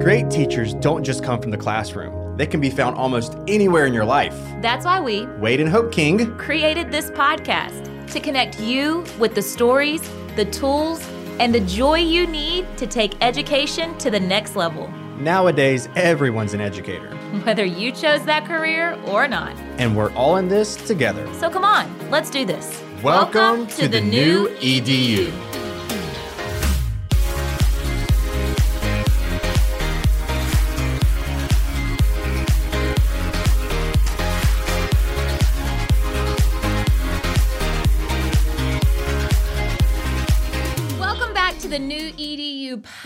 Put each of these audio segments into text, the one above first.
Great teachers don't just come from the classroom. They can be found almost anywhere in your life. That's why we, Wade and Hope King, created this podcast to connect you with the stories, the tools, and the joy you need to take education to the next level, nowadays everyone's an educator. whether you chose that career or not. And we're all in this together. So come on, let's do this. Welcome to the new E EDU.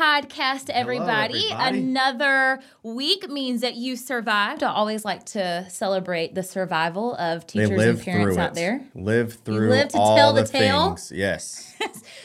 Podcast, everybody. everybody. Another week means that you survived. I always like to celebrate the survival of teachers and parents out there. Live through live to all tell the the, tale? things. Yes.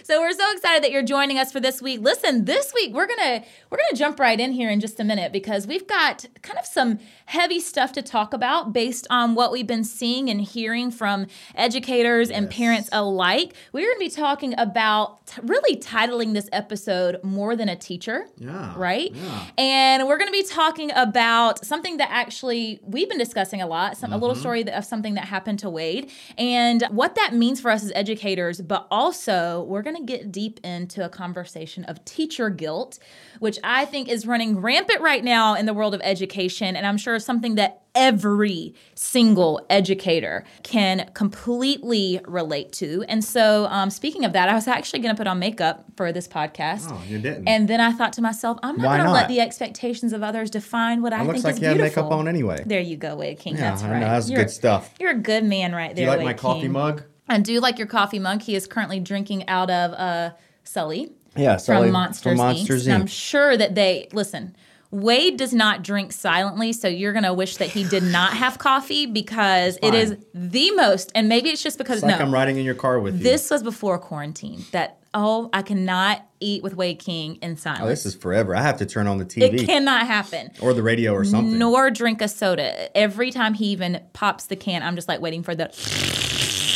So we're so excited that you're joining us for this week. Listen, this week we're gonna we're gonna jump right in here in just a minute because we've got kind of some heavy stuff to talk about based on what we've been seeing and hearing from educators and parents alike. We're gonna be talking about t- really titling this episode "More Than a Teacher." Yeah, Right. yeah. And we're gonna be talking about something that actually we've been discussing a lot. Some a Mm-hmm. little story of something that happened to Wade and what that means for us as educators. But also, we're going to get deep into a conversation of teacher guilt, which I think is running rampant right now in the world of education. And I'm sure is something that every single educator can completely relate to. And so, um, speaking of that, I was actually going to put on makeup for this podcast. Oh, you didn't. And then I thought to myself, I'm not going to let the expectations of others define what I It think looks like is you beautiful. makeup on anyway. There you go, Wade King. Yeah, that's I know, that's you're, good stuff. You're a good man right Do there. you like Wade my coffee King. mug? I do like your coffee mug. He is currently drinking out of uh, Sully Yeah, Sully from Monsters, from Monsters Inc. And I'm sure that they listen. Wade does not drink silently, so you're gonna wish that he did not have coffee because it is the most. And maybe it's just because It's like no, I'm riding in your car with you. this was before quarantine. That oh, I cannot eat with Wade King in silence. Oh, this is forever. I have to turn on the TV. it cannot happen. or the radio or something. Nor drink a soda. Every time he even pops the can, I'm just like waiting for the.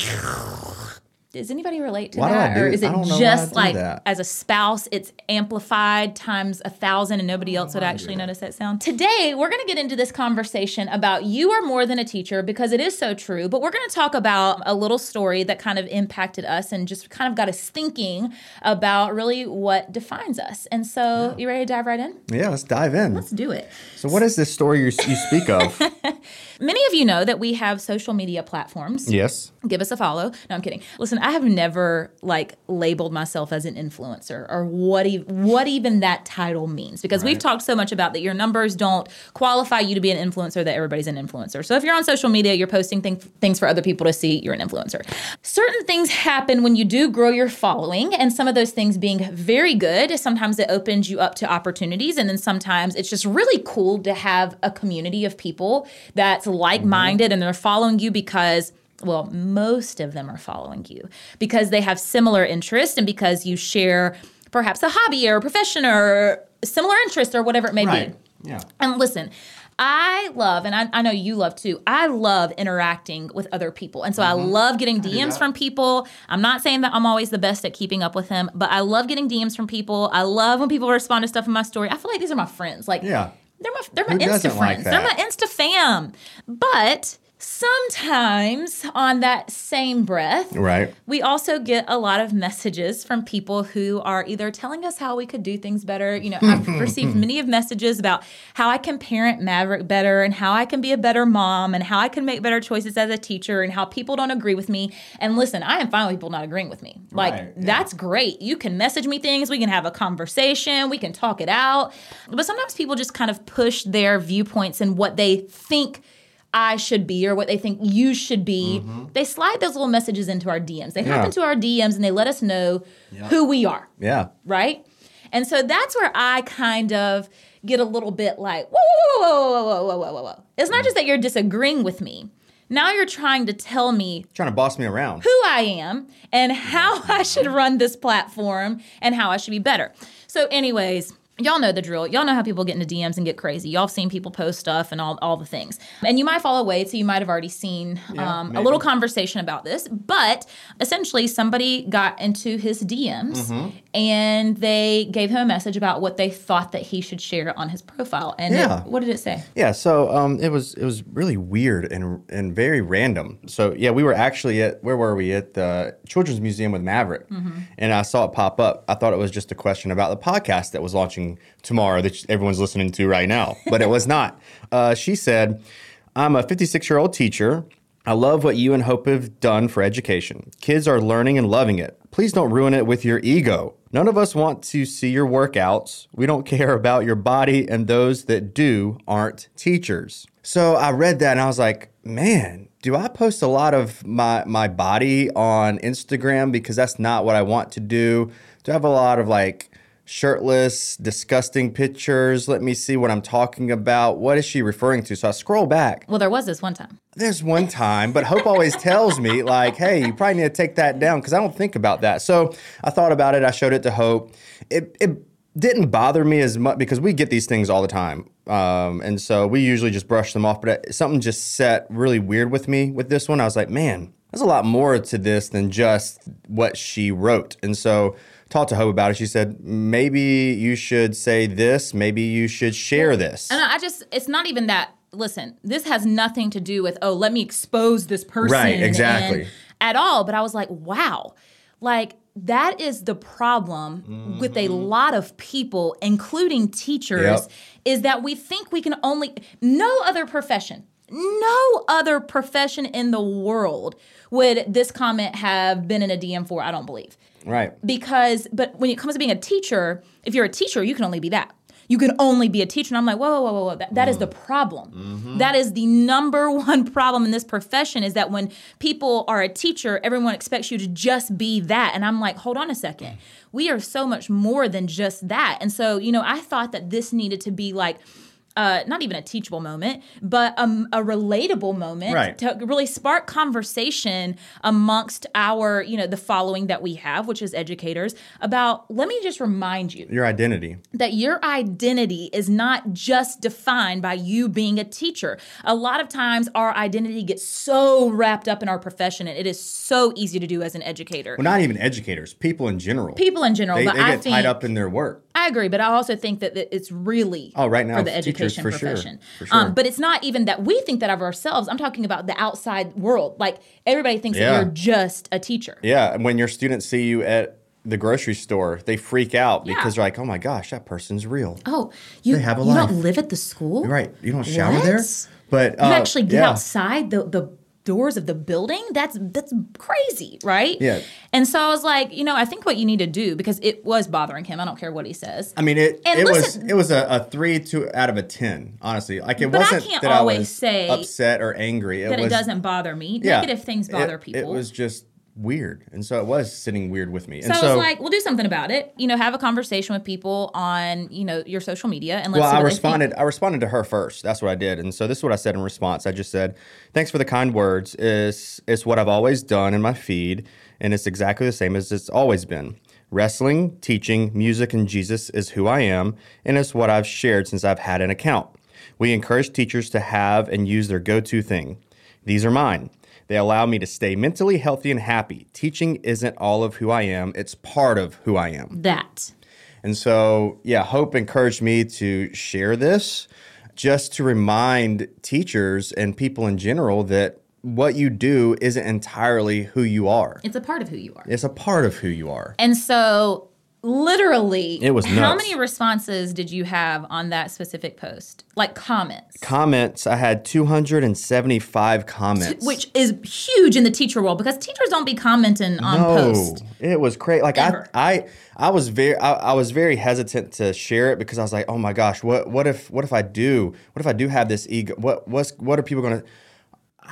Yeah. Does anybody relate to Why do that, do- or is it don't know why I just like as a spouse, it's amplified times a thousand, and nobody else would do actually notice that sound? Today, we're going to get into this conversation about you are more than a teacher because it is so true. But we're going to talk about a little story that kind of impacted us and just kind of got us thinking about really what defines us. And so, you ready to dive right in? Yeah, let's dive in. Let's do it. So, what is this story you, you speak of? Many of you know that we have social media platforms. yes. Give us a follow. No, I'm kidding. Listen, I have never like labeled myself as an influencer or what e- what even that title means because we've talked so much about that your numbers don't qualify you to be an influencer that everybody's an influencer. So if you're on social media, you're posting thing- things for other people to see, you're an influencer. Certain things happen when you do grow your following and some of those things being very good, sometimes it opens you up to opportunities and then sometimes it's just really cool to have a community of people that's mm-hmm. like-minded and they're following you because well, most of them are following you because they have similar interests and because you share perhaps a hobby or a profession or similar interest or whatever it may Right. be. Yeah. And listen, I love, and I, I know you love too, I love interacting with other people. And so I love getting DMs Mm-hmm. from people. I'm not saying that I'm always the best at keeping up with them, but I love getting DMs from people. I love when people respond to stuff in my story. I feel like these are my friends. Like, Yeah. they're my they're my Who Insta friends. like they're my? Insta fam. But sometimes on that same breath, Right. we also get a lot of messages from people who are either telling us how we could do things better. You know, I've received many of messages about how I can parent Maverick better and how I can be a better mom and how I can make better choices as a teacher and how people don't agree with me. And listen, I am fine with people not agreeing with me. Like, Right, yeah. that's great. You can message me things, we can have a conversation, we can talk it out. But sometimes people just kind of push their viewpoints and what they think I should be or what they think you should be. They slide those little messages into our DMs. They hop Mm-hmm. Yeah. into our DMs and they let us know who we are, Yeah. right? And so that's where I kind of get a little bit like, whoa, whoa, whoa, whoa, whoa, whoa, whoa, whoa, whoa. It's not just that you're disagreeing with me. Now you're trying to tell me Trying to boss me around. who I am and how I should run this platform and how I should be better. So, anyways, y'all know the drill. Y'all know how people get into DMs and get crazy. Y'all have seen people post stuff and all, all the things. And you might fall away, so you might have already seen Yeah, um, a little conversation about this. But essentially, somebody got into his DMs Mm-hmm. and they gave him a message about what they thought that he should share on his profile. And it- Yeah. what did it say? Yeah, so um, it was it was really weird and and very random. So yeah, we were actually at where were we at the Children's Museum with Maverick, and I saw it pop up. I thought it was just a question about the podcast that was launching tomorrow that everyone's listening to right now, but it was not. Uh, she said, "I'm a 56 year old teacher." I love what you and Hope have done for education. Kids are learning and loving it. Please don't ruin it with your ego. None of us want to see your workouts. We don't care about your body, and those that do aren't teachers. So I read that and I was like, man, do I post a lot of my, my body on Instagram because that's not what I want to do? Do I have a lot of like shirtless, disgusting pictures? Let me see what I'm talking about. What is she referring to? So I scroll back Well, there was this one time. there's one time, but Hope always tells me, like, hey, you probably need to take that down because I don't think about that. So I thought about it. I showed it to Hope. It, it didn't bother me as much because we get these things all the time. Um, and so we usually just brush them off. But it- something just set really weird with me with this one. I was like, man, there's a lot more to this than just what she wrote. And so talked to Hope about it. She said, maybe you should say this. Maybe you should share this. And I just, it's not even that. Listen, this has nothing to do with, oh, let me expose this person. Right, exactly. at all. But I was like, wow. Like, that is the problem with a lot of people, including teachers, Mm-hmm. Yep. is that we think we can only, no other profession, no other profession in the world would this comment have been in a DM for, I don't believe right. because but when it comes to being a teacher if you're a teacher you can only be that. You can only be a teacher. And i'm like whoa whoa whoa whoa, whoa. That, that is the problem. Mm-hmm. That is the number one problem in this profession is that when people are a teacher everyone expects you to just be that. And i'm like hold on a second. We are so much more than just that. And so you know i thought that this needed to be like uh, not even a teachable moment, but um, a relatable moment Right. to really spark conversation amongst our, you know, the following that we have, which is educators, about let me just remind you Your identity. that your identity is not just defined by you being a teacher. A lot of times our identity gets so wrapped up in our profession and it is so easy to do as an educator. Well, not even educators, people in general. People in general, they, but they I get think tied up in their work. I agree, but I also think that it's really Oh, right now, for the education for sure. profession. For sure. Um, but it's not even that we think that of ourselves. I'm talking about the outside world. Like everybody thinks Yeah. that you're just a teacher. Yeah, and when your students see you at the grocery store, they freak out Yeah. because they're like, "Oh my gosh, that person's real." Oh, you They have a you life. don't live at the school, Right? You don't shower What? there, but You uh, actually get yeah. outside the the doors of the building. That's that's crazy, right? Yeah. And so I was like, you know, I think what you need to do because it was bothering him. I don't care what he says. I mean, it And it listen- was it was a, a three to out of a ten. Honestly, like it But wasn't can't that always I was say upset or angry. It that was, it doesn't bother me. yeah, Negative things bother It, people. It was just weird, and so it was sitting weird with me. So and I was like, we'll do something about it. You know, have a conversation with people on, you know, your social media and let's well, I responded. I responded to her first. That's what I did, and so this is what I said in response. I just said, "Thanks for the kind words. It's it's what I've always done in my feed, and it's exactly the same as it's always been. Wrestling, teaching, music, and Jesus is who I am, and it's what I've shared since I've had an account. We encourage teachers to have and use their go-to thing. These are mine." They allow me to stay mentally healthy and happy. Teaching isn't all of who I am, it's part of who I am. that. And so, yeah, Hope encouraged me to share this just to remind teachers and people in general that what you do isn't entirely who you are. It's a part of who you are. It's a part of who you are. And so literally It was how many responses did you have on that specific post? Like comments. Comments, I had 275 comments. Which is huge in the teacher world because teachers don't be commenting on no, posts. it was crazy. Like I, I, I was very, I, I was very hesitant to share it because I was like, oh my gosh, what, what if, what if I do, what if I do have this ego? What, what's, what are people gonna?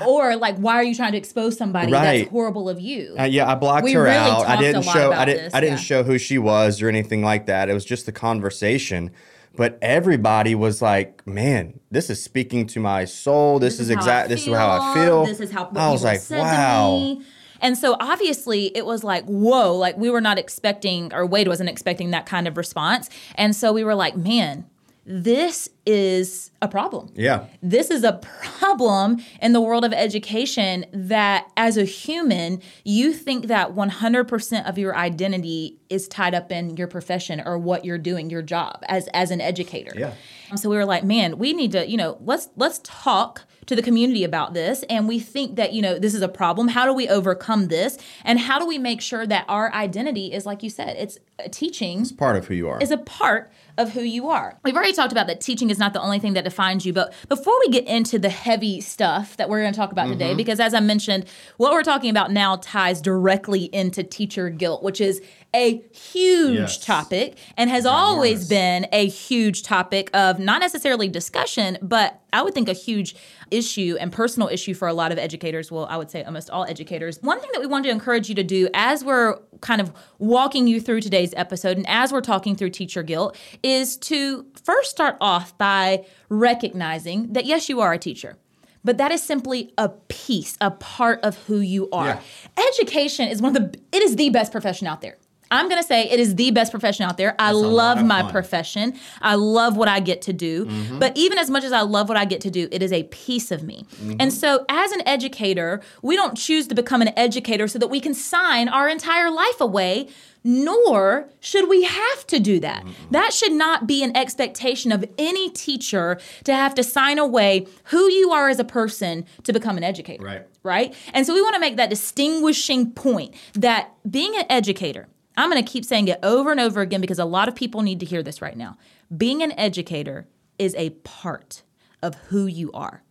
Or like, why are you trying to expose somebody Right. that's horrible of you? Uh, yeah, I blocked We her really out. I didn't show. I didn't. this, I didn't yeah. show who she was or anything like that. It was just the conversation. But everybody was like, "Man, this is speaking to my soul. This, is, how I exact. This is how I feel." This is how I was like, "Wow." And so obviously it was like, whoa, like we were not expecting, or Wade wasn't expecting that kind of response. And so we were like, man, this is a problem. Yeah. This is a problem in the world of education that as a human, you think that 100% of your identity is tied up in your profession or what you're doing, your job as as an educator. Yeah. So we were like, man, we need to, you know, let's let's talk to the community about this and we think that, you know, this is a problem. How do we overcome this? And how do we make sure that our identity is like you said, it's teaching It's part of who you are. is a part of who you are. We've already talked about that teaching is not the only thing that defines you, but before we get into the heavy stuff that we're going to talk about today, mm-hmm. because as I mentioned, what we're talking about now ties directly into teacher guilt, which is a huge Yes. topic and has always Ginormous. been a huge topic of not necessarily discussion, but I would think a huge issue and personal issue for a lot of educators. Well, I would say almost all educators. One thing that we want to encourage you to do as we're kind of walking you through today's episode and as we're talking through teacher guilt is to first start off by recognizing that yes, you are a teacher. But that is simply a piece, a part of who you are. Education is one of the it is the best profession out there. I'm going to say it is the best profession out there. I love my fun. profession. I love what I get to do. But even as much as I love what I get to do, it is a piece of me. And so, as an educator, we don't choose to become an educator so that we can sign our entire life away. Nor should we have to do that. That should not be an expectation of any teacher to have to sign away who you are as a person to become an educator Right. right? And so we want to make that distinguishing point that being an educator, I'm going to keep saying it over and over again because a lot of people need to hear this right now. Being an educator is a part of who you are.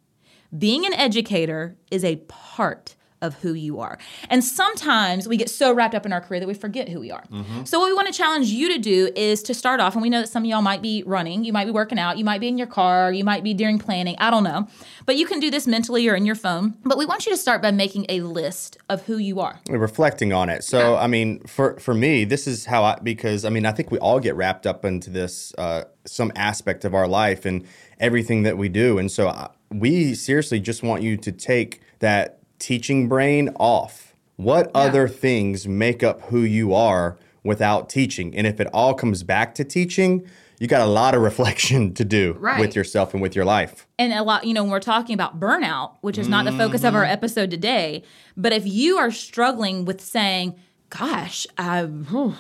Being an educator is a part of who you are. And sometimes we get so wrapped up in our career that we forget who we are. So, what we want to challenge you to do is to start off, and we know that some of y'all might be running, you might be working out, you might be in your car, you might be during planning, I don't know. But you can do this mentally or in your phone. But we want you to start by making a list of who you are. reflecting on it. So, I mean, for for me, this is how I because I mean, I think we all get wrapped up into this uh, some aspect of our life and everything that we do, and so I, we seriously just want you to take that teaching brain off. What other things make up who you are without teaching? And if it all comes back to teaching, you got a lot of reflection to do Right. with yourself and with your life. and a lot you know when we're talking about burnout which is not the focus of our mm-hmm. episode today but if you are struggling with saying gosh i whew,"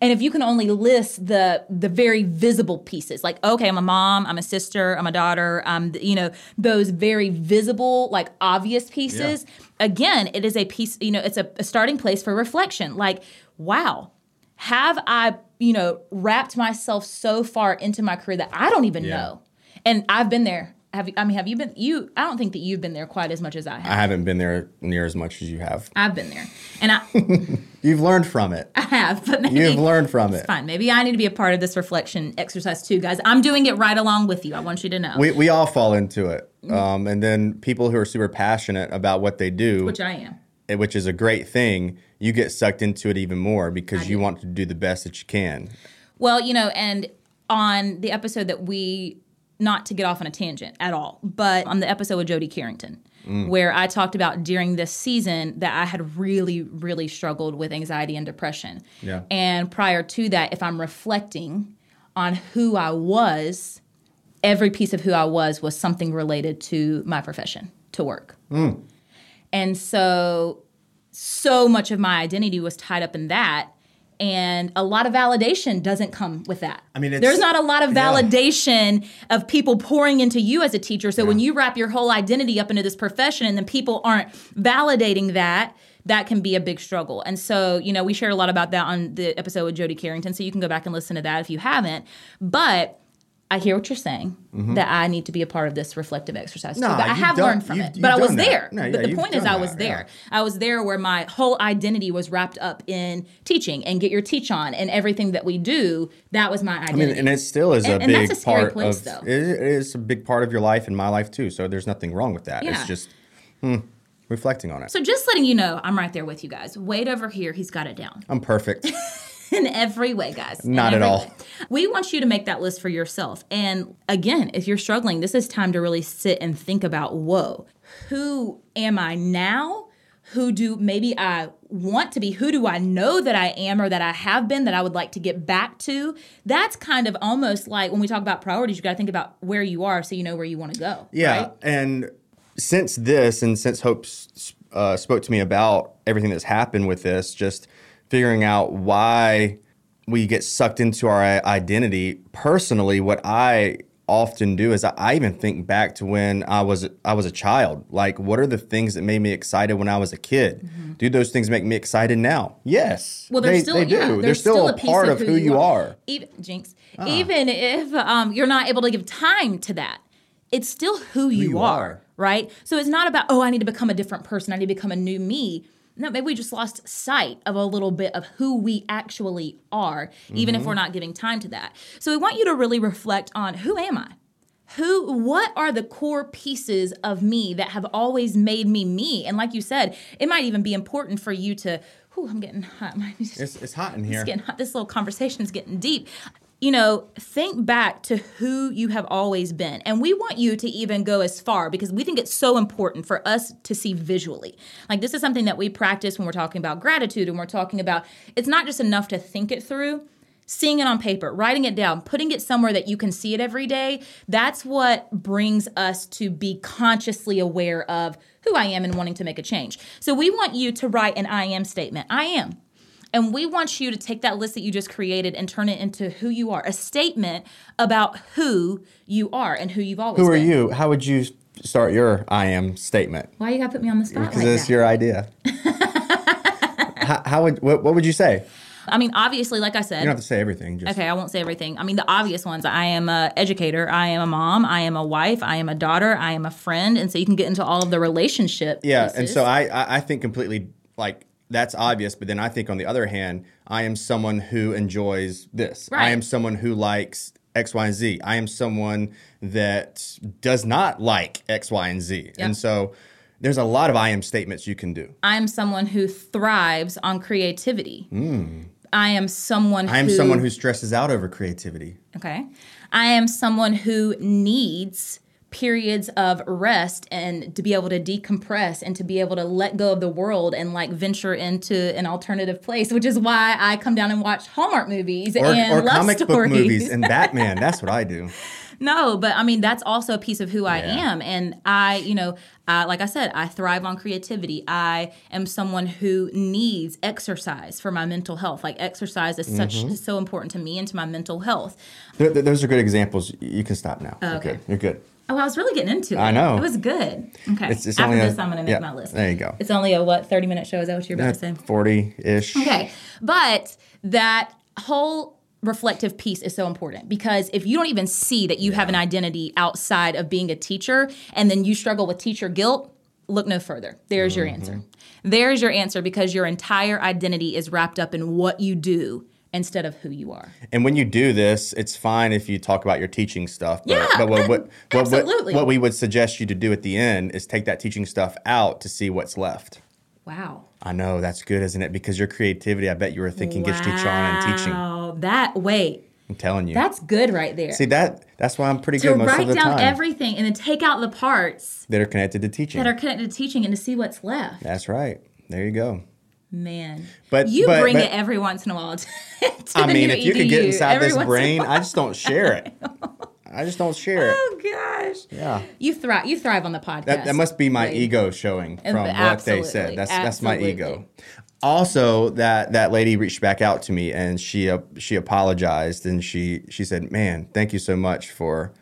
and if you can only list the the very visible pieces like okay i'm a mom i'm a sister i'm a daughter um, i'm you know those very visible like obvious pieces again it is a piece you know it's a, a starting place for reflection like wow have i you know wrapped myself so far into my career that i don't even Yeah. know and I've been there. Have you? I mean, have you been? You? I don't think that you've been there quite as much as I have. I haven't been there near as much as you have. I've been there, and I, You've learned from it. I have. But maybe You've learned from it's it. fine. Maybe I need to be a part of this reflection exercise too, guys. I'm doing it right along with you. I want you to know, We, we all fall into it. Um, and then people who are super passionate about what they do, which I am. eh, which is a great thing, you get sucked into it even more because you want to do the best that you can. Well, you know, and on the episode that we, not to get off on a tangent at all, but on the episode with Jody Carrington, where I talked about during this season that I had really, really struggled with anxiety and depression. Yeah. And prior to that, if I'm reflecting on who I was, every piece of who I was was something related to my profession, to work. Hmm. And so, so much of my identity was tied up in that. And a lot of validation doesn't come with that. I mean, it's- there's not a lot of yeah. validation of people pouring into you as a teacher. So when you wrap your whole identity up into this profession and then people aren't validating that, that can be a big struggle. And so, you know, we shared a lot about that on the episode with Jody Carrington. So you can go back and listen to that if you haven't. But I hear what you're saying that I need to be a part of this reflective exercise too. Mm-hmm. But I you've done- learned from you've- it. you've But I was that. there. No, but yeah, the point is, I was that, there. yeah. I was there where my whole identity was wrapped up in teaching and get your teach on and everything that we do. That was my I identity. mean, and it still is a And- and big that's a part place, of though. it it is a big part of your life and my life too. So there's nothing wrong with that. Yeah. It's just hmm, reflecting on it. so just letting you know, I'm right there with you guys. Wade over here, he's got it down I'm perfect. in every way, guys. Not at all. way. We want you to make that list for yourself. And again, if you're struggling, this is time to really sit and think about whoa, who am I now? who do maybe I want to be? Who do I know that I am or that I have been that I would like to get back to? That's kind of almost like when we talk about priorities, you got to think about where you are so you know where you want to go. Yeah, right? and since this, and since Hope uh, spoke to me about everything that's happened with this, just figuring out why we get sucked into our identity. Personally, what I often do is I, even think back to when I was I was a child. Like, what are the things that made me excited when I was a kid? Mm-hmm. Do those things make me excited now? Yes. Well, they're still they do. Yeah, they're, they're still, still, a, part of who, you are. are. Even Jinx, uh. even if um, you're not able to give time to that, it's still who, who you, you are, are, right? So it's not about oh, I need to become a different person. I need to become a new me no, maybe we just lost sight of a little bit of who we actually are, even mm-hmm. if we're not giving time to that. So we want you to really reflect on who am I? Who, what are the core pieces of me that have always made me me? And like you said, it might even be important for you to, whew, I'm getting hot. It's, it's hot in here. It's getting hot. This little conversation is getting deep you know, think back to who you have always been. And we want you to even go as far because we think it's so important for us to see visually. Like, this is something that we practice when we're talking about gratitude and we're talking about it's not just enough to think it through. Seeing it on paper, writing it down, putting it somewhere that you can see it every day, that's what brings us to be consciously aware of who I am and wanting to make a change. So, we want you to write an I am statement. I am. And we want you to take that list that you just created and turn it into who you are, a statement about who you are and who you've always been. Who are been. you? How would you start your I am statement? Why you got to put me on the spot? Because like it's that? your idea. how, how, would what, what would you say? I mean, obviously, like I said, you don't have to say everything. Just... Okay, I won't say everything. I mean, the obvious ones. I am a educator. I am a mom. I am a wife. I am a daughter. I am a friend. And so you can get into all of the relationship. Yeah, pieces. and so I I think completely like that's obvious. But then I think on the other hand, I am someone who enjoys this. Right. I am someone who likes X, Y, and Z. I am someone that does not like X, Y, and Z. Yep. And so there's a lot of I am statements you can do. I'm someone who thrives on creativity. Mm. I am someone I am who, someone who stresses out over creativity. Okay. I am someone who needs periods of rest and to be able to decompress and to be able to let go of the world and like venture into an alternative place, which is why I come down and watch Hallmark movies or, and or love comic stories. book movies and Batman. That's what I do. No, but I mean that's also a piece of who I am, and I, you know, uh, like I said, I thrive on creativity. I am someone who needs exercise for my mental health. Like exercise is such mm-hmm. so important to me and to my mental health. Th- th- those are good examples. You can stop now. Oh, okay, You're good. You're good. Oh, I was really getting into it. I know. It was good. Okay. It's, it's After this, i am going to make yeah, my list. There you go. It's only a, what, 30 minute show? Is that what you're about to say? 40 ish. Okay. But that whole reflective piece is so important because if you don't even see that you yeah. have an identity outside of being a teacher and then you struggle with teacher guilt, look no further. There's mm-hmm. your answer. There's your answer because your entire identity is wrapped up in what you do instead of who you are. And when you do this, it's fine if you talk about your teaching stuff. But, yeah, but what, what, absolutely. What, what, we would suggest you to do at the end is take that teaching stuff out to see what's left. Wow. I know that's good, isn't it? Because your creativity, I bet you were thinking wow. get teach on and teaching. That wait. I'm telling you. That's good right there. See that that's why I'm pretty to good most of the time. To write down everything and then take out the parts that are connected to teaching. That are connected to teaching and to see what's left. That's right. There you go. Man, but you but, bring but, it every once in a while. To, to I mean, if you could get inside this brain, I just don't share it. I just don't share it. Oh gosh. Yeah. You thrive. You thrive on the podcast. That, that must be my right. ego showing from what they said. That's Absolutely. that's my ego. Also, that that lady reached back out to me and she uh, she apologized and she she said, "Man, thank you so much for."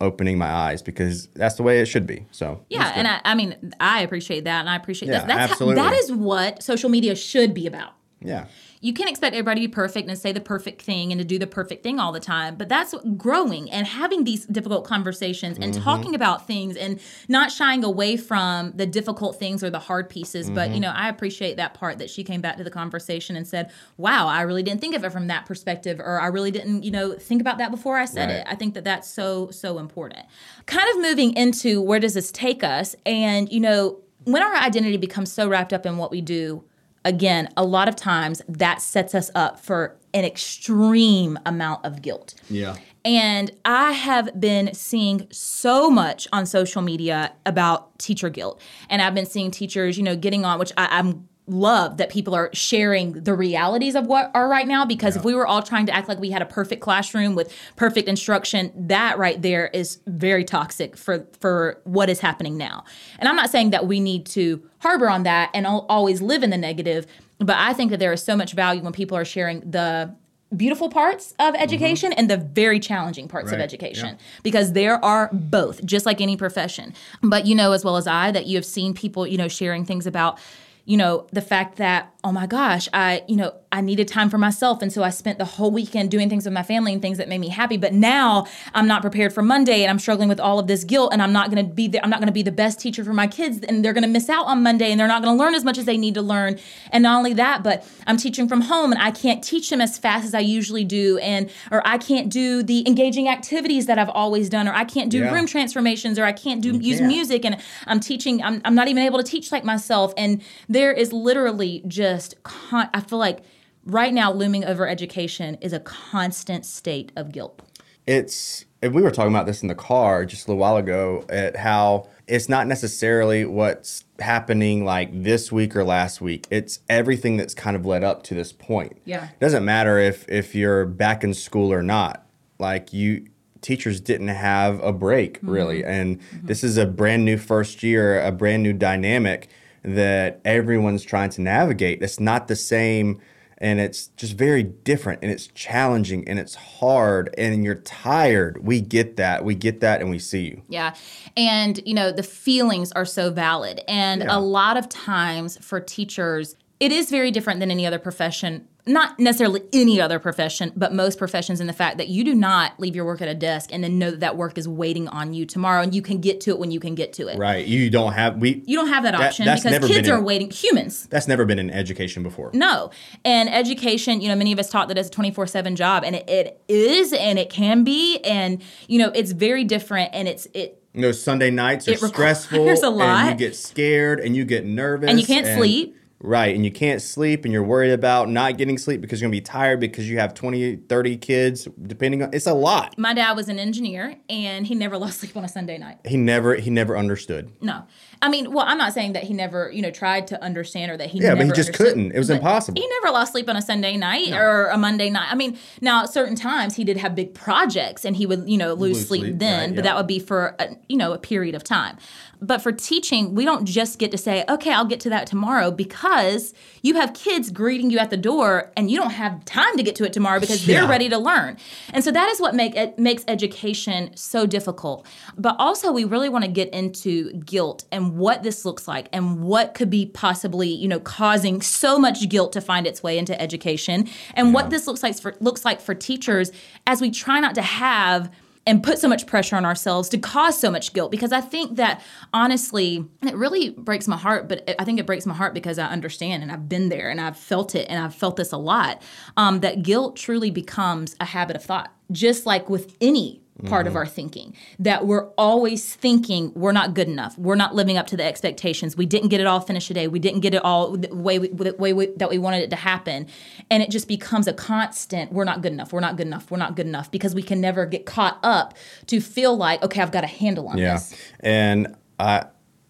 Opening my eyes because that's the way it should be. So yeah, and I, I, mean I appreciate that, and I appreciate yeah, that. That's absolutely. How, that is what social media should be about. Yeah you can't expect everybody to be perfect and say the perfect thing and to do the perfect thing all the time. But that's growing and having these difficult conversations and mm-hmm. talking about things and not shying away from the difficult things or the hard pieces. Mm-hmm. But, you know, I appreciate that part that she came back to the conversation and said, wow, I really didn't think of it from that perspective, or I really didn't, you know, think about that before I said right. it. I think that that's so, so important. Kind of moving into where does this take us? And, you know, when our identity becomes so wrapped up in what we do, again, a lot of times that sets us up for an extreme amount of guilt. Yeah. And I have been seeing so much on social media about teacher guilt. And I've been seeing teachers, you know, getting on, which I, I'm love that people are sharing the realities of what are right now because yeah. if we were all trying to act like we had a perfect classroom with perfect instruction that right there is very toxic for for what is happening now and i'm not saying that we need to harbor on that and always live in the negative but i think that there is so much value when people are sharing the beautiful parts of mm-hmm. education mm-hmm. and the very challenging parts right. of education yeah. because there are both just like any profession but you know as well as i that you have seen people you know sharing things about you know the fact that oh my gosh i you know I needed time for myself. And so I spent the whole weekend doing things with my family and things that made me happy. But now I'm not prepared for Monday and I'm struggling with all of this guilt and I'm not going to be the, I'm not going to be the best teacher for my kids and they're going to miss out on Monday and they're not going to learn as much as they need to learn. And not only that, but I'm teaching from home and I can't teach them as fast as I usually do. And, or I can't do the engaging activities that I've always done, or I can't do yeah. room transformations, or I can't do, you use can't. music. And I'm teaching, I'm, I'm not even able to teach like myself. And there is literally just, con- I feel like, right now looming over education is a constant state of guilt. It's and we were talking about this in the car just a little while ago at how it's not necessarily what's happening like this week or last week. It's everything that's kind of led up to this point. Yeah. It doesn't matter if if you're back in school or not. Like you teachers didn't have a break mm-hmm. really. And mm-hmm. this is a brand new first year, a brand new dynamic that everyone's trying to navigate. It's not the same and it's just very different and it's challenging and it's hard and you're tired. We get that. We get that and we see you. Yeah. And, you know, the feelings are so valid. And yeah. a lot of times for teachers, it is very different than any other profession not necessarily any other profession, but most professions in the fact that you do not leave your work at a desk and then know that that work is waiting on you tomorrow and you can get to it when you can get to it. Right. You don't have we You don't have that, that option because kids are in, waiting humans. That's never been in education before. No. And education, you know, many of us taught that it's a 24/7 job and it, it is and it can be and you know, it's very different and it's it you know, Sunday nights are stressful. There's a lot. And you get scared and you get nervous. And you can't and, sleep. Right. And you can't sleep and you're worried about not getting sleep because you're going to be tired because you have 20, 30 kids, depending on it's a lot. My dad was an engineer and he never lost sleep on a Sunday night. He never he never understood. No. I mean, well, I'm not saying that he never, you know, tried to understand or that he Yeah, but he just couldn't. It was impossible. He never lost sleep on a Sunday night no. or a Monday night. I mean, now certain times he did have big projects and he would, you know, lose, lose sleep, sleep, then, right, but yeah. that would be for a, you know, a period of time. But for teaching, we don't just get to say, okay, I'll get to that tomorrow because you have kids greeting you at the door and you don't have time to get to it tomorrow because yeah. they're ready to learn. And so that is what make it makes education so difficult. But also we really want to get into guilt and what this looks like and what could be possibly, you know, causing so much guilt to find its way into education and yeah. what this looks like for looks like for teachers as we try not to have and put so much pressure on ourselves to cause so much guilt because I think that honestly, it really breaks my heart, but I think it breaks my heart because I understand and I've been there and I've felt it and I've felt this a lot. Um, that guilt truly becomes a habit of thought, just like with any part mm-hmm. of our thinking that we're always thinking we're not good enough. We're not living up to the expectations. We didn't get it all finished today. We didn't get it all the way, we, the way we, that we wanted it to happen. And it just becomes a constant we're not good enough. We're not good enough. We're not good enough because we can never get caught up to feel like okay i've got a handle on yeah. this. And i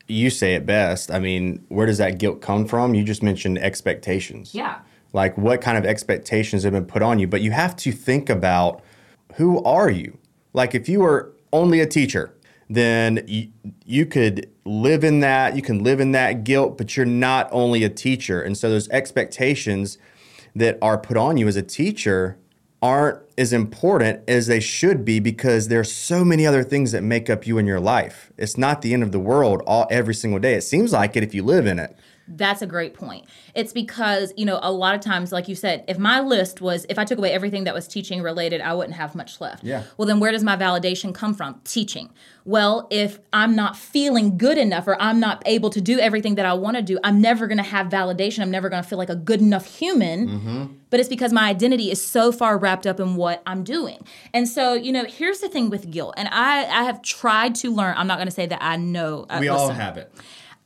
you say it best. I mean where does that guilt come from? You just mentioned expectations. Yeah. Like what kind of expectations have been put on you? But you have to think about who are you like if you were only a teacher, then you, you could live in that, you can live in that guilt, but you're not only a teacher. And so those expectations that are put on you as a teacher aren't as important as they should be because there's so many other things that make up you in your life. It's not the end of the world all every single day. It seems like it if you live in it. That's a great point. It's because, you know, a lot of times, like you said, if my list was, if I took away everything that was teaching related, I wouldn't have much left. Yeah. Well, then where does my validation come from? Teaching. Well, if I'm not feeling good enough or I'm not able to do everything that I want to do, I'm never going to have validation. I'm never going to feel like a good enough human. Mm-hmm. But it's because my identity is so far wrapped up in what I'm doing. And so, you know, here's the thing with guilt. And I, I have tried to learn, I'm not going to say that I know. Uh, we listen, all have it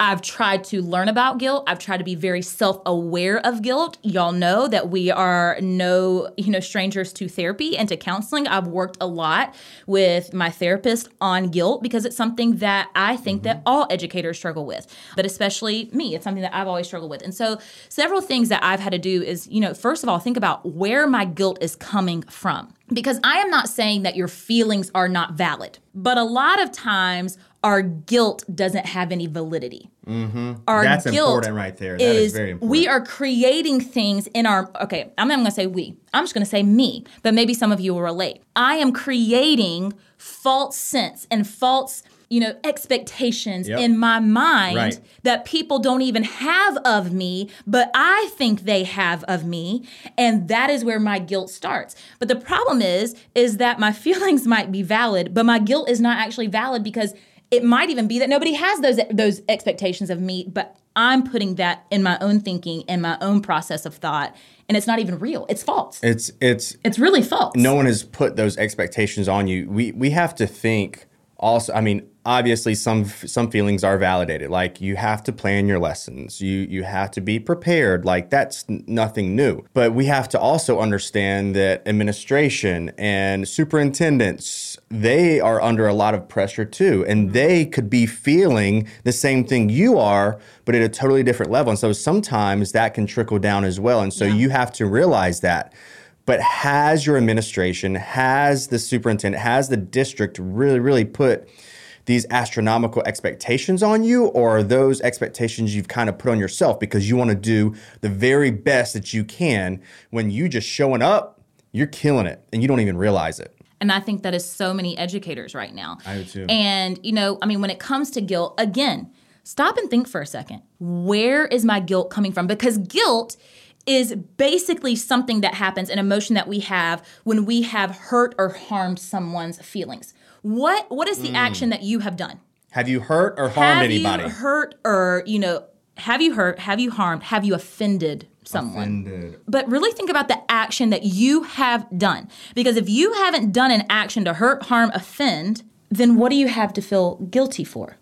I've tried to learn about guilt. I've tried to be very self-aware of guilt. Y'all know that we are no, you know, strangers to therapy and to counseling. I've worked a lot with my therapist on guilt because it's something that I think that mm-hmm. all educators struggle with, but especially me. It's something that I've always struggled with. And so several things that I've had to do is, you know, first of all, think about where my guilt is coming from. Because I am not saying that your feelings are not valid, but a lot of times our guilt doesn't have any validity. Mm-hmm. Our That's guilt important right there. That is, very important. we are creating things in our okay i'm not going to say we i'm just going to say me but maybe some of you will relate i am creating false sense and false you know expectations Yep. in my mind Right. that people don't even have of me but i think they have of me and that is where my guilt starts but the problem is is that my feelings might be valid but my guilt is not actually valid because it might even be that nobody has those those expectations of me but i'm putting that in my own thinking and my own process of thought and it's not even real. It's false. It's it's it's really false. No one has put those expectations on you. We we have to think also. I mean, obviously, some some feelings are validated. Like you have to plan your lessons. You you have to be prepared. Like that's nothing new. But we have to also understand that administration and superintendents they are under a lot of pressure too, and mm-hmm. they could be feeling the same thing you are, but at a totally different level. And so sometimes that can trickle down as well. And so Yeah. you have to realize that but has your administration, has the superintendent, has the district really, really put these astronomical expectations on you, or are those expectations you've kind of put on yourself because you want to do the very best that you can when you just showing up, you're killing it and you don't even realize it. And I think that is so many educators right now. I do too. And, you know, I mean, when it comes to guilt, again, stop and think for a second. Where is my guilt coming from? Because guilt is basically something that happens, an emotion that we have when we have hurt or harmed someone's feelings. What what is the Mm. action that you have done? Have you hurt or harmed have anybody? you hurt or, you know, have you hurt, have you harmed, have you offended someone? Offended. but really think about the action that you have done. Because if you haven't done an action to hurt, harm, offend, then what do you have to feel guilty for?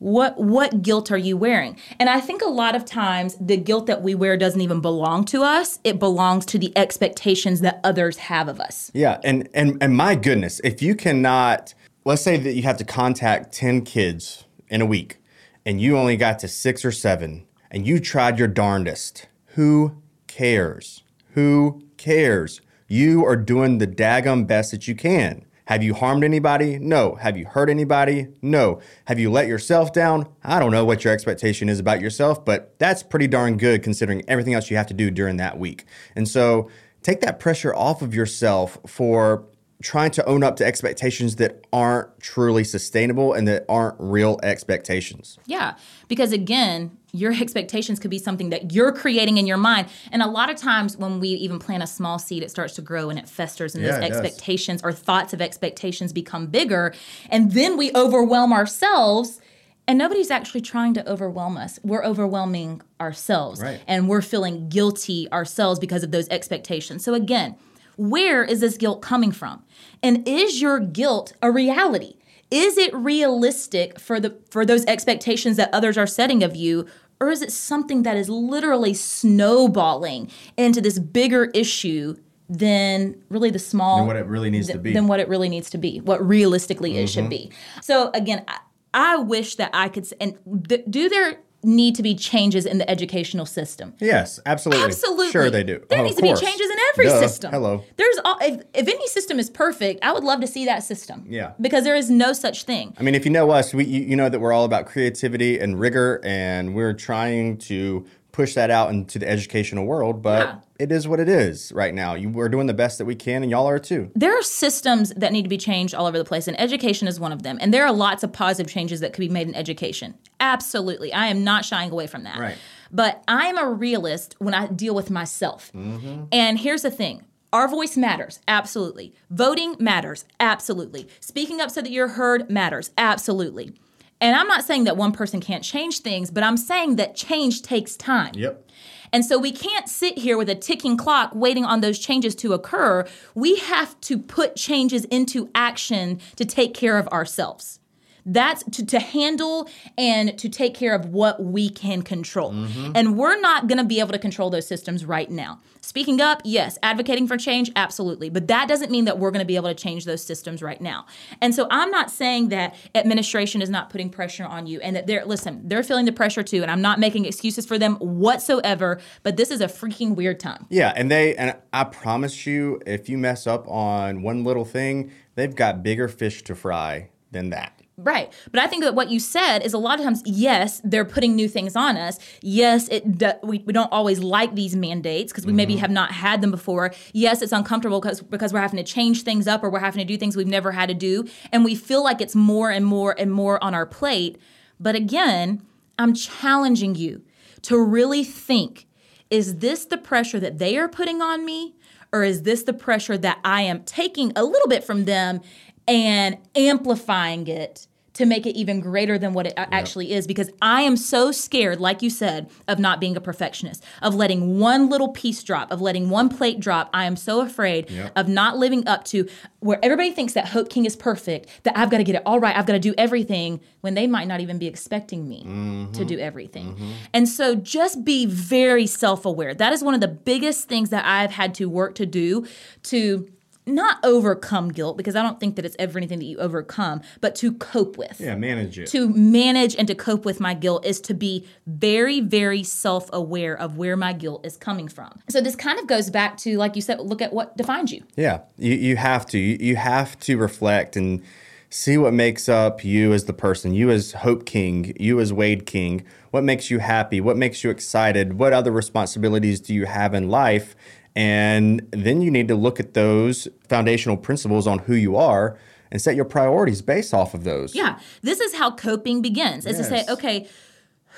What what guilt are you wearing? And I think a lot of times the guilt that we wear doesn't even belong to us. It belongs to the expectations that others have of us. Yeah, and and and my goodness, if you cannot, let's say that you have to contact ten kids in a week, and you only got to six or seven, and you tried your darndest, who cares? Who cares? You are doing the daggum best that you can. Have you harmed anybody? No. Have you hurt anybody? No. Have you let yourself down? I don't know what your expectation is about yourself, but that's pretty darn good considering everything else you have to do during that week. And so take that pressure off of yourself for trying to own up to expectations that aren't truly sustainable and that aren't real expectations. Yeah, because again, your expectations could be something that you're creating in your mind. And a lot of times when we even plant a small seed, it starts to grow and it festers, and Yeah, those does. expectations or thoughts of expectations become bigger. And then we overwhelm ourselves. And nobody's actually trying to overwhelm us. We're overwhelming ourselves. Right. And we're feeling guilty ourselves because of those expectations. So, again, where is this guilt coming from? And is your guilt a reality? Is it realistic for the for those expectations that others are setting of you or is it something that is literally snowballing into this bigger issue than really the small Than what it really needs to be. than what it really needs to be, what realistically it should Mm-hmm. be. So again, I, I wish that I could and th- do there need to be changes in the educational system? Yes, absolutely. Absolutely. Sure, they do. There Oh, needs to be changes in every Duh. system. Hello. There's all, if, if any system is perfect, I would love to see that system. Yeah. Because there is no such thing. I mean, if you know us, we you, you know that we're all about creativity and rigor, and we're trying to push that out into the educational world. But Yeah. it is what it is right now. You, we're doing the best that we can, and y'all are too. There are systems that need to be changed all over the place, and education is one of them. And there are lots of positive changes that could be made in education. Absolutely. I am not shying away from that. Right. But I'm a realist when I deal with myself. Mm-hmm. And here's the thing. Our voice matters, absolutely. Voting matters, absolutely. Speaking up so that you're heard matters, absolutely. And I'm not saying that one person can't change things, but I'm saying that change takes time. Yep. And so we can't sit here with a ticking clock waiting on those changes to occur. We have to put changes into action to take care of ourselves. That's to, to handle and to take care of what we can control. Mm-hmm. And we're not going to be able to control those systems right now. Speaking up, yes. Advocating for change, absolutely. But that doesn't mean that we're going to be able to change those systems right now. And so I'm not saying that administration is not putting pressure on you and that they're, listen, they're feeling the pressure too. And I'm not making excuses for them whatsoever. But this is a freaking weird time. Yeah, and they and I promise you, if you mess up on one little thing, they've got bigger fish to fry than that. Right. But I think that what you said is a lot of times, yes, they're putting new things on us. Yes, it do, we, we don't always like these mandates because we maybe mm-hmm. have not had them before. Yes, it's uncomfortable because because we're having to change things up or we're having to do things we've never had to do. And we feel like it's more and more and more on our plate. But again, I'm challenging you to really think is this the pressure that they are putting on me? Or is this the pressure that I am taking a little bit from them and amplifying it to make it even greater than what it actually is? Because I am so scared, like you said, of not being a perfectionist, of letting one little piece drop, of letting one plate drop. I am so afraid of not living up to where everybody thinks that Hope King is perfect, that I've got to get it all right, I've got to do everything, when they might not even be expecting me mm-hmm. to do everything. Mm-hmm. And so just be very self aware. That is one of the biggest things that I've had to work to do to not overcome guilt, because I don't think that it's ever anything that you overcome, but to cope with Yeah, manage it. to manage and to cope with my guilt is to be very, very self aware of where my guilt is coming from. So this kind of goes back to, like you said, look at what defines you. Yeah, you, you have to. You, you have to reflect and see what makes up you as the person, you as Hope King, you as Wade King. What makes you happy? What makes you excited? What other responsibilities do you have in life? And then you need to look at those foundational principles on who you are and set your priorities based off of those. Yeah, this is how coping begins. Is to say, okay,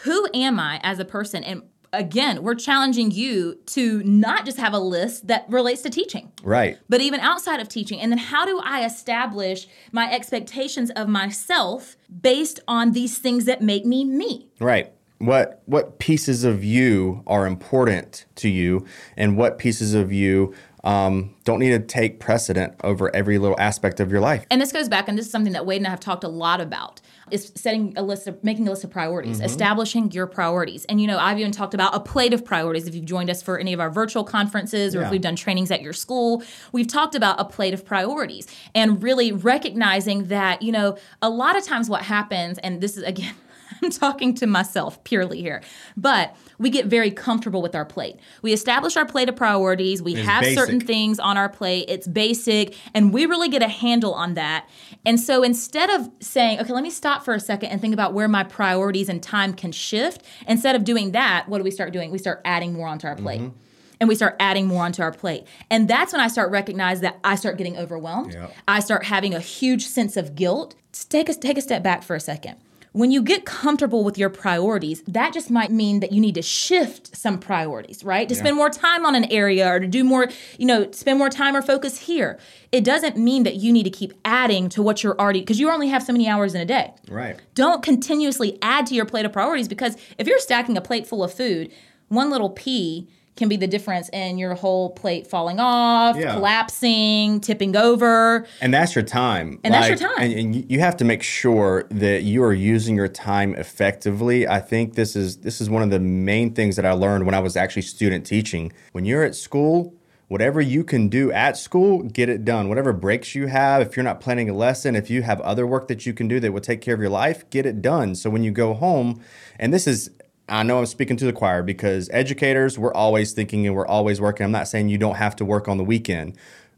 who am I as a person? And again, we're challenging you to not just have a list that relates to teaching. Right. but even outside of teaching. And then how do I establish my expectations of myself based on these things that make me me? Right. What what pieces of you are important to you, and what pieces of you um, don't need to take precedent over every little aspect of your life? And this goes back, and this is something that Wade and I have talked a lot about. Is setting a list of making a list of priorities, establishing your priorities. And you know, I've even talked about a plate of priorities. If you've joined us for any of our virtual conferences or Yeah. if we've done trainings at your school, we've talked about a plate of priorities and really recognizing that, you know, a lot of times what happens, and this is again, I'm talking to myself purely here, but we get very comfortable with our plate. We establish our plate of priorities. We It's have certain things on our plate. It's basic, and we really get a handle on that. And so instead of saying, okay, let me stop for a second and think about where my priorities and time can shift, instead of doing that, what do we start doing? We start adding more onto our plate. Mm-hmm. And we start adding more onto our plate. And that's when I start recognizing that I start getting overwhelmed. Yep. I start having a huge sense of guilt. Take a, take a step back for a second. When you get comfortable with your priorities, that just might mean that you need to shift some priorities, right? To spend more time on an area or to do more, you know, spend more time or focus here. It doesn't mean that you need to keep adding to what you're already, because you only have so many hours in a day. Right. Don't continuously add to your plate of priorities because if you're stacking a plate full of food, one little pea can be the difference in your whole plate falling off, Yeah. collapsing, tipping over. And that's your time. And that's your time. And, and you have to make sure that you are using your time effectively. I think this is this is one of the main things that I learned when I was actually student teaching. When you're at school, whatever you can do at school, get it done. Whatever breaks you have, if you're not planning a lesson, if you have other work that you can do that will take care of your life, get it done. So when you go home, and this is I know I'm speaking to the choir because educators, we're always thinking and we're always working. I'm not saying you don't have to work on the weekend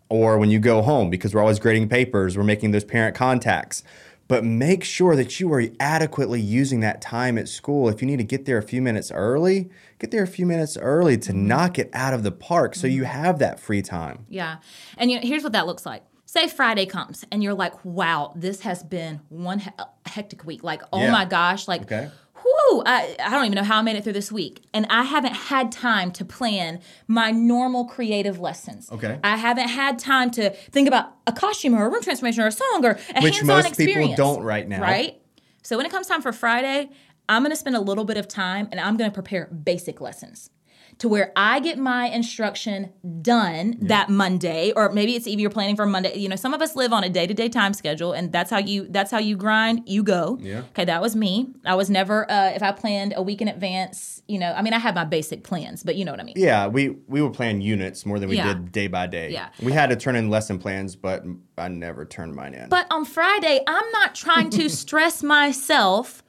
or when you go home because we're always grading papers, we're making those parent contacts. But make sure that you are adequately using that time at school. If you need to get there a few minutes early, get there a few minutes early to mm-hmm. knock it out of the park so you mm-hmm. have that free time. Yeah. And you know, here's what that looks like. Say Friday comes and you're like, wow, this has been one he- hectic week. Like, oh Yeah. my gosh, like, Okay. Whoo, I, I don't even know how I made it through this week. And I haven't had time to plan my normal creative lessons. Okay. I haven't had time to think about a costume or a room transformation or a song or a Which hands-on most people experience. don't right now. Right? So when it comes time for Friday, I'm going to spend a little bit of time and I'm going to prepare basic lessons. To where I get my instruction done that Monday, or maybe it's even you're planning for Monday. You know, some of us live on a day to day time schedule, and that's how you that's how you grind. You go. Yeah. Okay, that was me. I was never uh, if I planned a week in advance. You know, I mean, I had my basic plans, but you know what I mean. Yeah, we we were planning units more than we Yeah. did day by day. Yeah. we had to turn in lesson plans, but I never turned mine in. But on Friday, I'm not trying to stress myself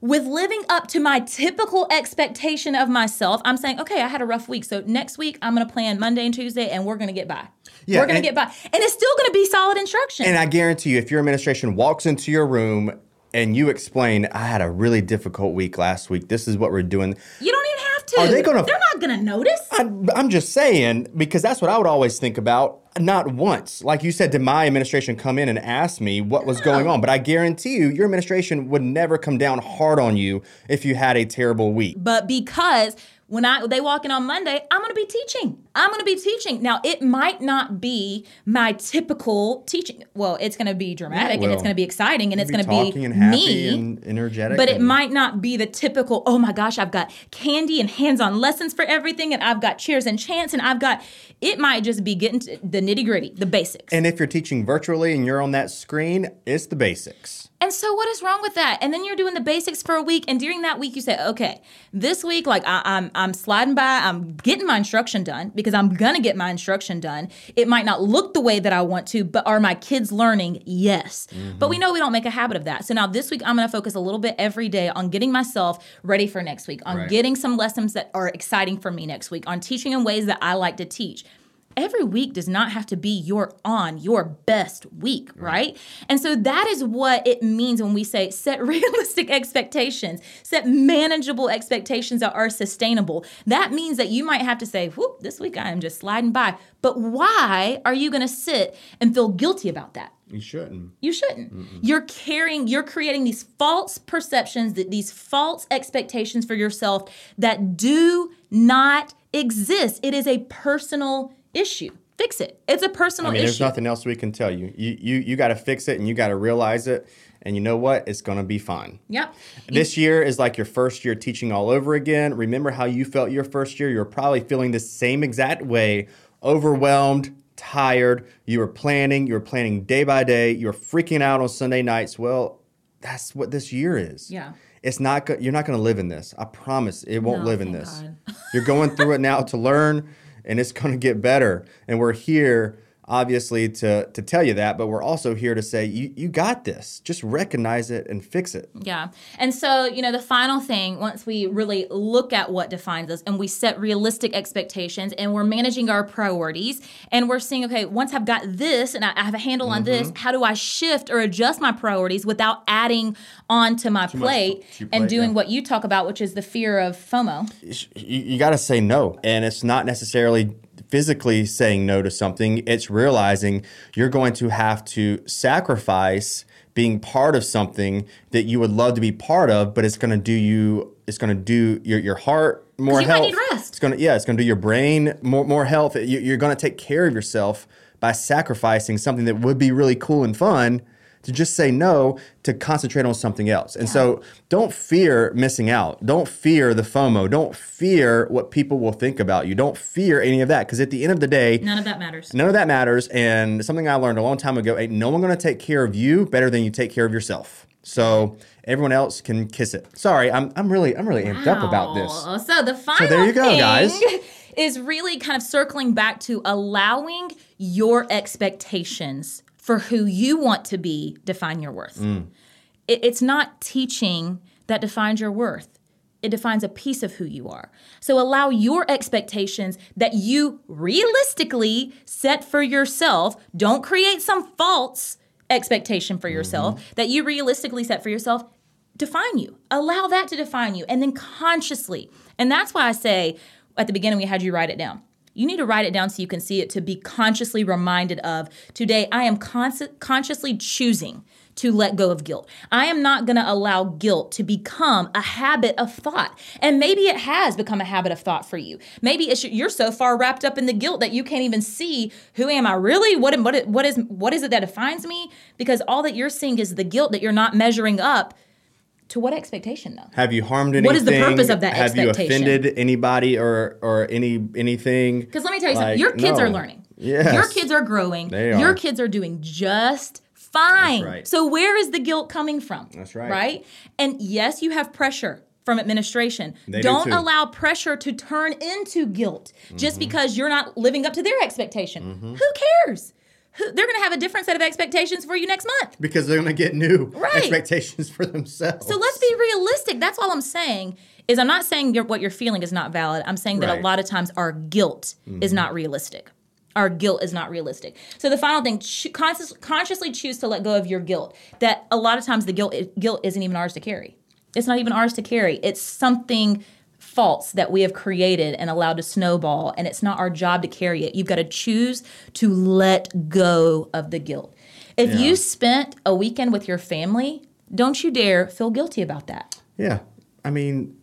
with living up to my typical expectation of myself. I'm saying, okay, I had a rough week. So next week, I'm going to plan Monday and Tuesday, and we're going to get by. Yeah, we're going to get by. And it's still going to be solid instruction. And I guarantee you, if your administration walks into your room and you explain, I had a really difficult week last week. This is what we're doing. you don't have to. Are they gonna- They're not going to notice. I, I'm just saying because that's what I would always think about. Not once, like you said, did my administration come in and ask me what was going on? But I guarantee you, your administration would never come down hard on you if you had a terrible week. but because when I they walk in on Monday, I'm going to be teaching. I'm going to be teaching. Now, it might not be my typical teaching. Well, it's going to be dramatic and it's going to be exciting and it's going to be and me. and energetic. but it might not be the typical, oh my gosh, I've got candy and hands on lessons for everything, and I've got cheers and chants, and I've got, it might just be getting to the nitty gritty, the basics. And if you're teaching virtually and you're on that screen, it's the basics. And so, what is wrong with that? And then you're doing the basics for a week, and during that week, you say, "Okay, this week, like I, I'm, I'm sliding by. I'm getting my instruction done because I'm gonna get my instruction done. It might not look the way that I want to, but are my kids learning? Yes. But we mm-hmm. know we don't make a habit of that. So now this week, I'm gonna focus a little bit every day on getting myself ready for next week, on Right. getting some lessons that are exciting for me next week, on teaching in ways that I like to teach." Every week does not have to be your on your best week, right? And so that is what it means when we say set realistic expectations, set manageable expectations that are sustainable. That means that you might have to say, whoop, this week I am just sliding by. But why are you going to sit and feel guilty about that? You shouldn't. You shouldn't. You're carrying, you're creating these false perceptions, that these false expectations for yourself that do not exist. It is a personal issue. Fix it. It's a personal I mean, there's nothing else we can tell you. You you you got to fix it and you got to realize it. And you know what? It's gonna be fine. Yep. This year is like your first year teaching all over again. Remember how you felt your first year? You're probably feeling the same exact way, overwhelmed, tired. You were planning, you were planning day by day. You were freaking out on Sunday nights. Well, that's what this year is. Yeah. It's not you're not going to live in this. I promise it won't No, live in this. God. you're going through it now to learn and it's going to get better. And we're here obviously to to tell you that, but we're also here to say you you got this. Just recognize it and fix it. Yeah. And so, you know, the final thing, once we really look at what defines us and we set realistic expectations and we're managing our priorities and we're seeing, okay, once I've got this and I, I have a handle on this, Mm-hmm. how do I shift or adjust my priorities without adding on to my plate to your and doing yeah. what you talk about, which is the fear of FOMO? you, you got to say no. And it's not necessarily physically saying no to something, it's realizing you're going to have to sacrifice being part of something that you would love to be part of, but it's going to do you, it's going to do your, your heart more you health. It's going to, yeah, it's going to do your brain more, more health. You, you're going to take care of yourself by sacrificing something that would be really cool and fun to just say no to concentrate on something else. And so don't fear missing out. Don't fear the FOMO. Don't fear what people will think about you. Don't fear any of that because at the end of the day, None of that matters. none of that matters. And something I learned a long time ago ain't no one going to take care of you better than you take care of yourself. So everyone else can kiss it. Sorry, I'm, I'm really I'm really amped up about this. So the final so there you go, thing guys. is really kind of circling back to allowing your expectations for who you want to be define your worth. Mm. It- it's not teaching that defines your worth. It defines a piece of who you are. So allow your expectations that you realistically set for yourself. Don't create some false expectation for yourself Mm-hmm. that you realistically set for yourself define you. Allow that to define you. And then consciously. And that's why I say at the beginning, we had you write it down. You need to write it down so you can see it to be consciously reminded of today, I am consci- consciously choosing to let go of guilt. I am not going to allow guilt to become a habit of thought. And maybe it has become a habit of thought for you. Maybe you're so far wrapped up in the guilt that you can't even see who am I really? What what is- what is what is it that defines me? Because all that you're seeing is the guilt that you're not measuring up To what expectation though? Have you harmed anything? What is the purpose of that Have you offended anybody or or any anything? Because let me tell you Like, something. Your kids no. are learning. Yes. Your kids are growing. They are. Your kids are doing just fine. right. So where is the guilt coming from? That's right. Right? And yes, you have pressure from administration. They do Don't too. allow pressure to turn into guilt just Mm-hmm. because you're not living up to their expectation. Who cares? They're going to have a different set of expectations for you next month. Because they're gonna get new Right. expectations for themselves. So let's be realistic. That's all I'm saying. Is I'm not saying you're, what you're feeling is not valid. I'm saying that a lot of times our guilt is mm-hmm. not realistic. Our guilt is not realistic. So the final thing, cho- conscious, consciously choose to let go of your guilt. That a lot of times the guilt guilt isn't even ours to carry. It's not even ours to carry. It's something false that we have created and allowed to snowball, and it's not our job to carry it. You've got to choose to let go of the guilt. If Yeah. you spent a weekend with your family, don't you dare feel guilty about that. Yeah. I mean,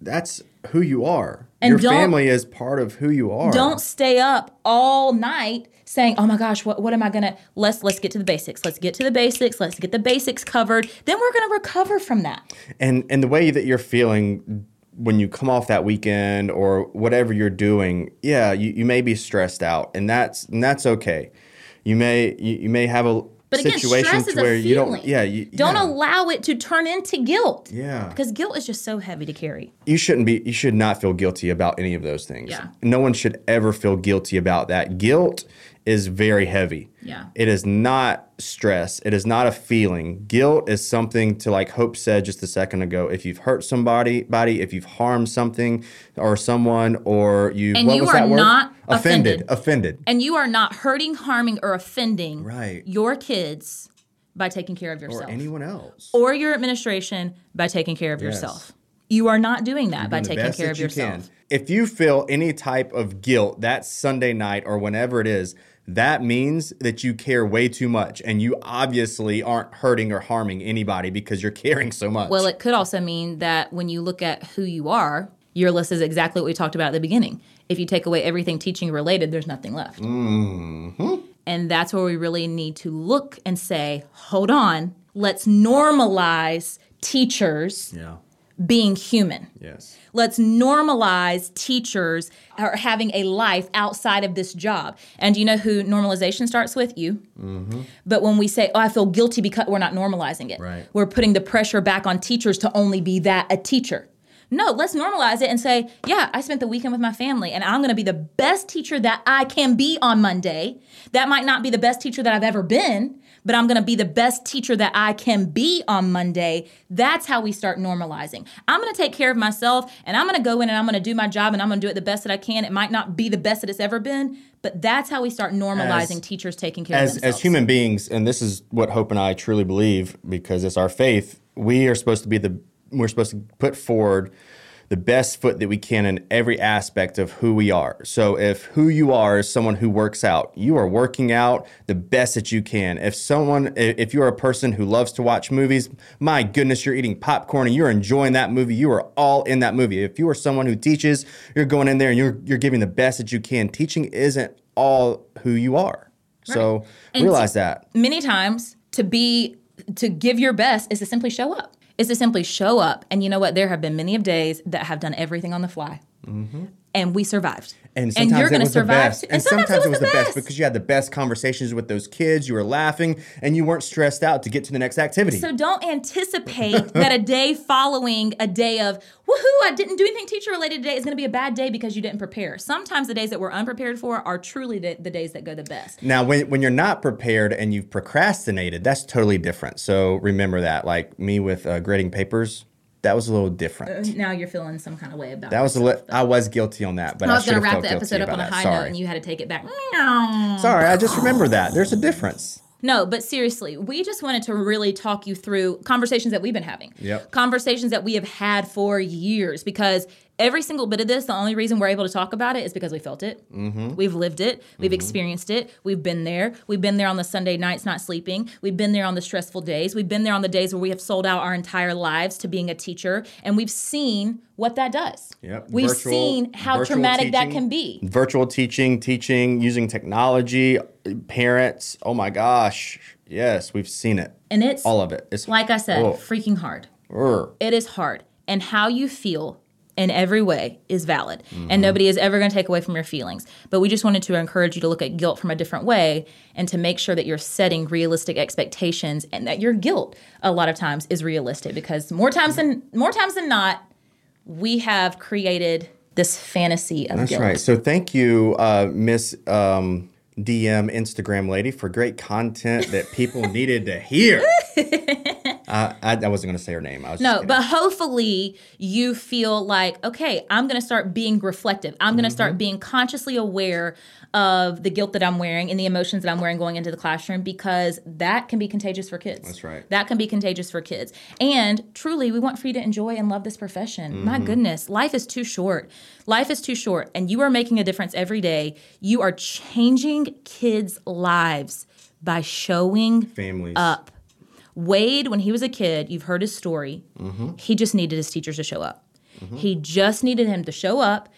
that's who you are. And Your family is part of who you are. Don't stay up all night saying, "Oh my gosh, what, what am I gonna?" Let's let's get to the basics. Let's get to the basics. Let's get the basics covered. Then we're gonna recover from that. and and the way that you're feeling when you come off that weekend or whatever you're doing yeah you, you may be stressed out and that's and that's okay you may you, you may have a But again, situation is where you don't yeah you don't yeah. allow it to turn into guilt. Yeah. because guilt is just so heavy to carry. you shouldn't be you should not feel guilty about any of those things Yeah. no one should ever feel guilty about that guilt is very heavy Yeah. it is not stress it is not a feeling guilt is something to like hope said just a second ago if you've hurt somebody body if you've harmed something or someone or you And what you was are that word not offended offended. offended And you are not hurting, harming, or offending Right. your kids by taking care of yourself or anyone else or your administration by taking care of Yes. yourself. You are not doing that by doing taking care of you yourself. can. If you feel any type of guilt that Sunday night or whenever it is, that means that you care way too much and you obviously aren't hurting or harming anybody because you're caring so much. Well, it could also mean that when you look at who you are, your list is exactly what we talked about at the beginning. If you take away everything teaching related, there's nothing left. Mm-hmm. And that's where we really need to look and say, hold on, let's normalize teachers yeah. Being human. Yes. Let's normalize teachers are having a life outside of this job. And you know who normalization starts with? You. Mm-hmm. But when we say, oh, I feel guilty because we're not normalizing it, Right. we're putting the pressure back on teachers to only be that a teacher. No, let's normalize it and say, yeah, I spent the weekend with my family and I'm going to be the best teacher that I can be on Monday. That might not be the best teacher that I've ever been, but I'm going to be the best teacher that I can be on Monday. That's how we start normalizing. I'm going to take care of myself and I'm going to go in and I'm going to do my job and I'm going to do it the best that I can. It might not be the best that it's ever been, but that's how we start normalizing As- teachers taking care As of themselves. as human beings, and this is what Hope and I truly believe because it's our faith, we are supposed to be the we're supposed to put forward the best foot that we can in every aspect of who we are. So if who you are is someone who works out, you are working out the best that you can. If someone if you're a person who loves to watch movies, my goodness, you're eating popcorn and you're enjoying that movie. You are all in that movie. If you are someone who teaches, you're going in there and you're you're giving the best that you can. Teaching isn't all who you are. So And realize to- that. many times to be to give your best is to simply show up is to simply show up and you know what there have been many of days that have done everything on the fly mm-hmm. and we survived And sometimes you're gonna survive best. too. And, sometimes, it was the best. because you had the best conversations with those kids. You were laughing and you weren't stressed out to get to the next activity. so don't anticipate that a day following a day of woohoo I didn't do anything teacher related today is going to be a bad day because you didn't prepare. Sometimes the days that we're unprepared for are truly the, the days that go the best. now, when, when you're not prepared and you've procrastinated, that's totally different. So remember that. Like me with uh, grading papers, that was a little different. Now you're feeling some kind of way about that was a yourself, li- I was guilty on that, but I was going to wrap the episode up on a that. high note Sorry. and you had to take it back. Sorry, I just remember that. There's a difference. No, but seriously, we just wanted to really talk you through conversations that we've been having. Yep. Conversations that we have had for years because every single bit of this, the only reason we're able to talk about it is because we felt it. Mm-hmm. We've lived it. We've experienced it. We've been there. We've been there on the Sunday nights not sleeping. We've been there on the stressful days. We've been there on the days where we have sold out our entire lives to being a teacher. And we've seen what that does. Yep. We've Virtual- seen how traumatic that can be. Virtual teaching, teaching using technology, parents. Oh my gosh. Yes, we've seen it. And it's, All of it. It's like I said, Oh. freaking hard. Urgh. It is hard. And how you feel in every way is valid. And nobody is ever going to take away from your feelings. But we just wanted to encourage you to look at guilt from a different way and to make sure that you're setting realistic expectations and that your guilt a lot of times is realistic because more times than more times than not we have created this fantasy of guilt. That's guilt. right. So thank you, uh, Miss um, DM Instagram lady, for great content that people needed to hear. uh, I, I wasn't going to say her name. I was No, but hopefully you feel like, okay, I'm going to start being reflective. I'm going to Mm-hmm. start being consciously aware of the guilt that I'm wearing and the emotions that I'm wearing going into the classroom because that can be contagious for kids. That's right. That can be contagious for kids. And truly, we want for you to enjoy and love this profession. My Mm-hmm. goodness, life is too short. Life is too short, and you are making a difference every day. You are changing kids' lives by showing families. up. Wade, when he was a kid, you've heard his story. Mm-hmm. He just needed his teachers to show up. He just needed him to show up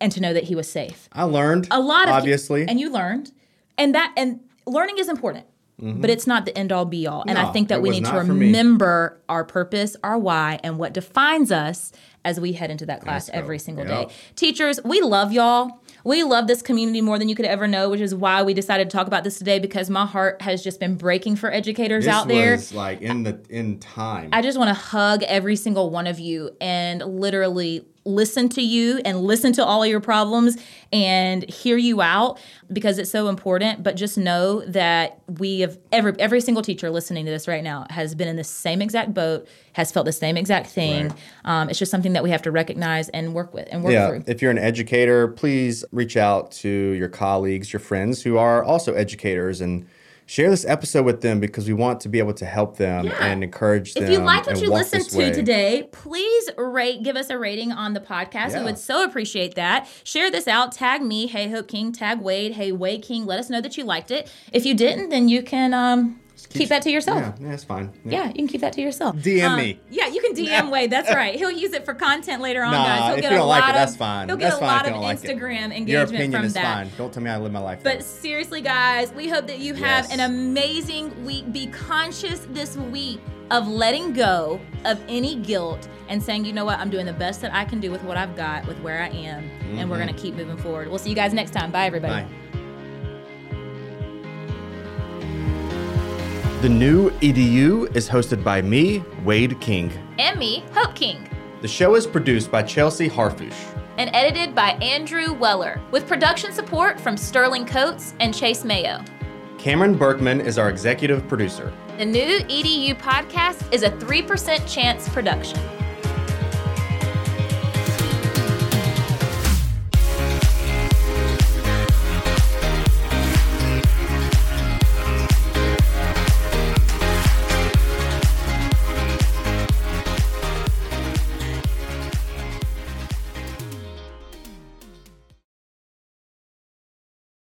and to know that he was safe. I learned A lot of obviously. and you learned, and that and learning is important. But it's not the end all be all. And I Mm-hmm. Think that we need to not for me. remember our purpose, our why, and what defines us as we head into that class every single Yep. day. Teachers, we love y'all. We love this community more than you could ever know, which is why we decided to talk about this today because my heart has just been breaking for educators this out there. was like in the in time. I just want to hug every single one of you and literally listen to you and listen to all of your problems and hear you out because it's so important. But just know that we have every every single teacher listening to this right now has been in the same exact boat has felt the same exact thing. Right. um, it's just something that we have to recognize and work with and work yeah, through. if you're an educator, please reach out to your colleagues, your friends who are also educators and share this episode with them because we want to be able to help them Yeah. and encourage them. If you like what you listened to way. today, please rate, give us a rating on the podcast. Yeah. We would so appreciate that. Share this out. Tag me, Hey Hope King. Tag Wade, Hey Wade King. Let us know that you liked it. If you didn't, then you can um, keep that to yourself. Yeah, yeah, it's fine. Yeah, you can keep that to yourself. DM Um, me. Yeah, you can DM Wade. That's right. He'll use it for content later on, Nah, guys. He'll if get you a don't like lot it, of, that's fine. He'll get a lot of like it. Instagram Your engagement opinion from is that. fine. Don't tell me to live my life. But seriously, guys, we hope that you have Yes. an amazing week. Be conscious this week of letting go of any guilt and saying, you know what, I'm doing the best that I can do with what I've got, with where I am, and we're going to keep moving forward. We'll see you guys next time. Bye, everybody. Bye. The new EDU is hosted by me, Wade King. And me, Hope King. The show is produced by Chelsea Harfush. And edited by Andrew Weller, with production support from Sterling Coates and Chase Mayo. Cameron Berkman is our executive producer. The new EDU podcast is a 3% chance production.